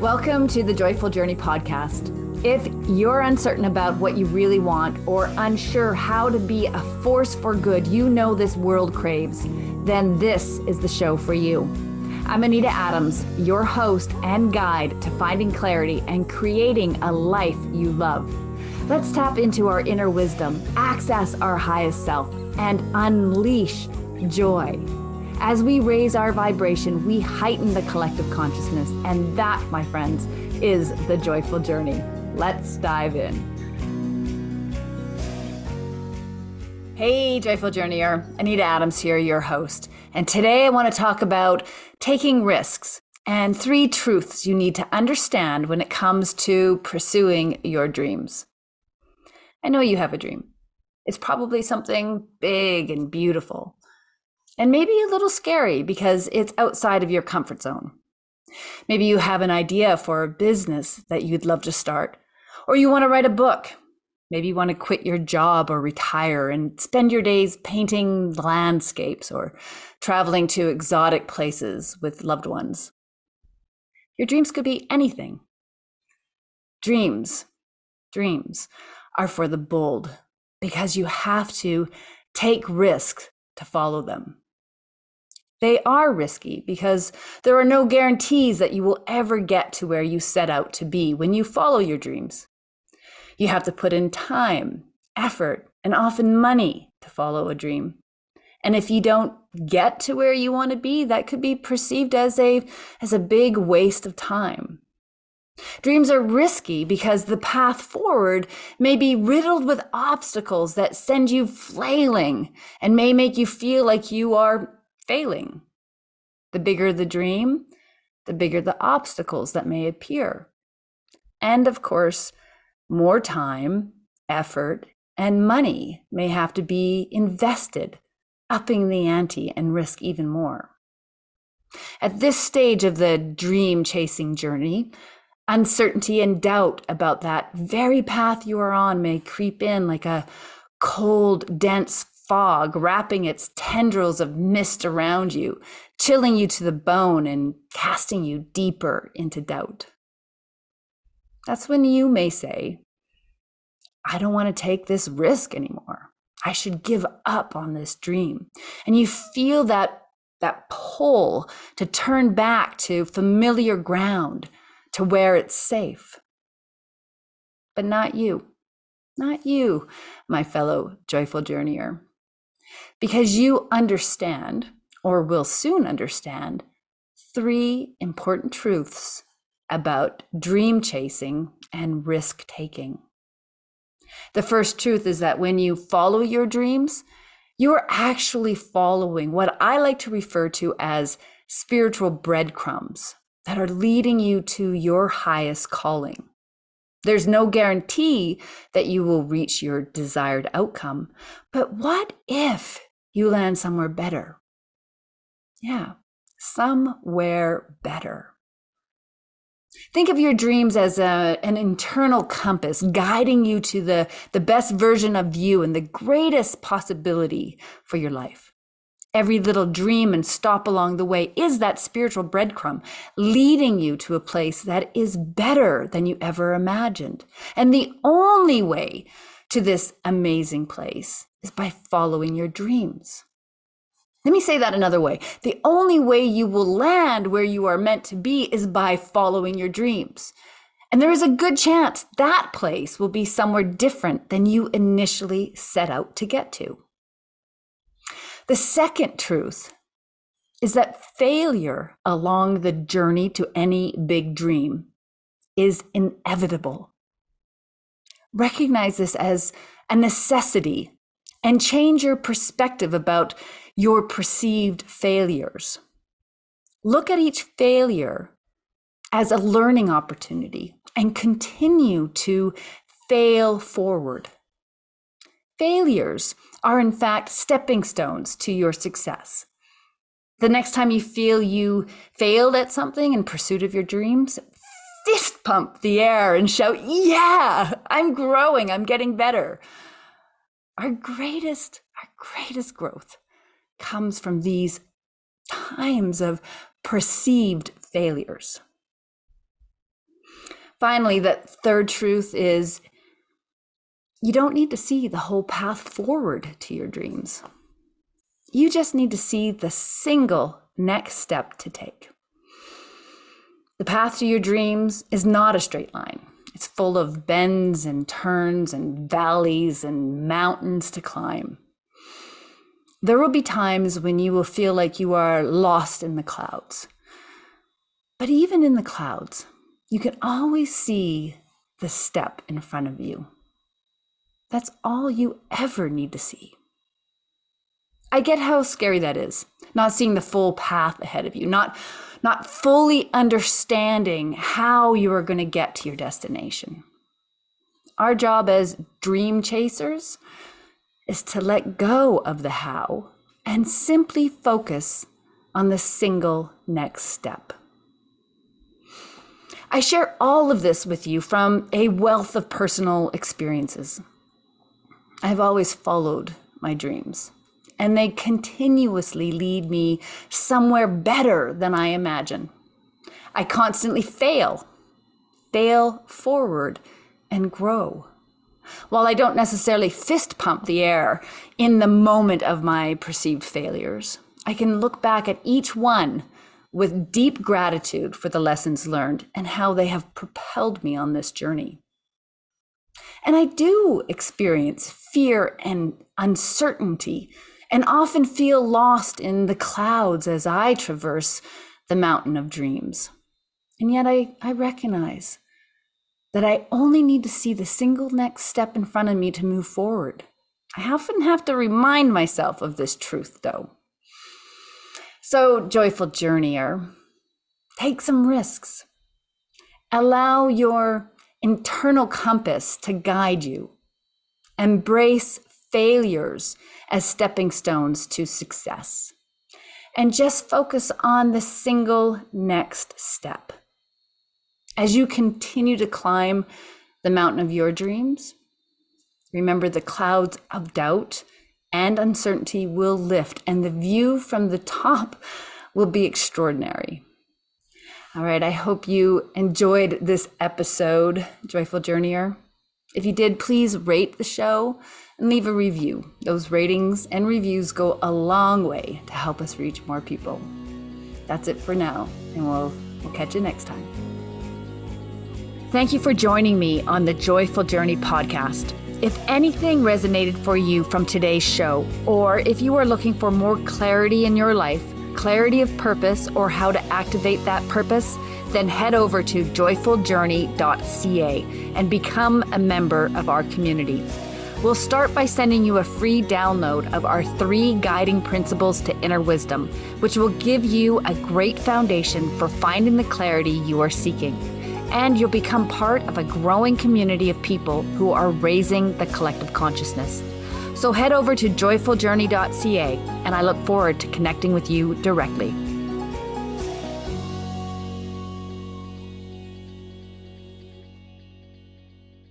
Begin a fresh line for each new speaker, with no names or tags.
Welcome to the Joyful Journey podcast. If you're uncertain about what you really want or unsure how to be a force for good you know this world craves, then this is the show for you. I'm Anita Adams, your host and guide to finding clarity and creating a life you love. Let's tap into our inner wisdom, access our highest self, and unleash joy. As we raise our vibration, we heighten the collective consciousness. And that, my friends, is the joyful journey. Let's dive in. Hey, Joyful Journeyer. Anita Adams here, your host. And today I want to talk about taking risks and three truths you need to understand when it comes to pursuing your dreams. I know you have a dream. It's probably something big and beautiful and maybe a little scary because it's outside of your comfort zone. Maybe you have an idea for a business that you'd love to start, or you want to write a book. Maybe you want to quit your job or retire and spend your days painting landscapes or traveling to exotic places with loved ones. Your dreams could be anything. Dreams, dreams are for the bold because you have to take risks to follow them. They are risky because there are no guarantees that you will ever get to where you set out to be when you follow your dreams. You have to put in time, effort, and often money to follow a dream. And if you don't get to where you want to be, that could be perceived as a, as a big waste of time. Dreams are risky because the path forward may be riddled with obstacles that send you flailing and may make you feel like you are failing. The bigger the dream, the bigger the obstacles that may appear. And of course, more time, effort, and money may have to be invested, upping the ante and risk even more. At this stage of the dream chasing journey, uncertainty and doubt about that very path you are on may creep in like a cold, dense fog wrapping its tendrils of mist around you, chilling you to the bone and casting you deeper into doubt. That's when you may say, I don't want to take this risk anymore. I should give up on this dream. And you feel that that pull to turn back to familiar ground, to where it's safe. But not you. Not you, my fellow joyful journeyer because you understand, or will soon understand, three important truths about dream chasing and risk taking. The first truth is that when you follow your dreams, you are actually following what I like to refer to as spiritual breadcrumbs that are leading you to your highest calling. There's no guarantee that you will reach your desired outcome. But what if you land somewhere better? Yeah, somewhere better. Think of your dreams as a, an internal compass guiding you to the, the best version of you and the greatest possibility for your life. Every little dream and stop along the way is that spiritual breadcrumb leading you to a place that is better than you ever imagined. And the only way to this amazing place is by following your dreams. Let me say that another way. The only way you will land where you are meant to be is by following your dreams. And there is a good chance that place will be somewhere different than you initially set out to get to. The second truth is that failure along the journey to any big dream is inevitable. Recognize this as a necessity and change your perspective about your perceived failures. Look at each failure as a learning opportunity and continue to fail forward. Failures are, in fact, stepping stones to your success. The next time you feel you failed at something in pursuit of your dreams, fist pump the air and shout, Yeah, I'm growing, I'm getting better. Our greatest, our greatest growth comes from these times of perceived failures. Finally, the third truth is you don't need to see the whole path forward to your dreams. You just need to see the single next step to take. The path to your dreams is not a straight line. It's full of bends and turns and valleys and mountains to climb. There will be times when you will feel like you are lost in the clouds. But even in the clouds, you can always see the step in front of you. That's all you ever need to see. I get how scary that is, not seeing the full path ahead of you, not not fully understanding how you are going to get to your destination. Our job as dream chasers is to let go of the how and simply focus on the single next step. I share all of this with you from a wealth of personal experiences. I've always followed my dreams and they continuously lead me somewhere better than I imagine. I constantly fail, fail forward, and grow. While I don't necessarily fist pump the air in the moment of my perceived failures, I can look back at each one with deep gratitude for the lessons learned and how they have propelled me on this journey. And I do experience fear and uncertainty and often feel lost in the clouds as I traverse the mountain of dreams. And yet I, I recognize that I only need to see the single next step in front of me to move forward. I often have to remind myself of this truth, though. So, joyful journeyer, take some risks. Allow your internal compass to guide you. Embrace failures as stepping stones to success. And just focus on the single next step. As you continue to climb the mountain of your dreams, remember the clouds of doubt and uncertainty will lift, and the view from the top will be extraordinary. All right, I hope you enjoyed this episode, Joyful Journeyer. If you did, please rate the show and leave a review. Those ratings and reviews go a long way to help us reach more people. That's it for now, and we'll, we'll catch you next time. Thank you for joining me on the Joyful Journey podcast. If anything resonated for you from today's show, or if you are looking for more clarity in your life, clarity of purpose, or how to activate that purpose, then head over to joyfuljourney.ca and become a member of our community. We'll start by sending you a free download of our three guiding principles to inner wisdom, which will give you a great foundation for finding the clarity you are seeking. And you'll become part of a growing community of people who are raising the collective consciousness. So head over to joyfuljourney.ca, and I look forward to connecting with you directly.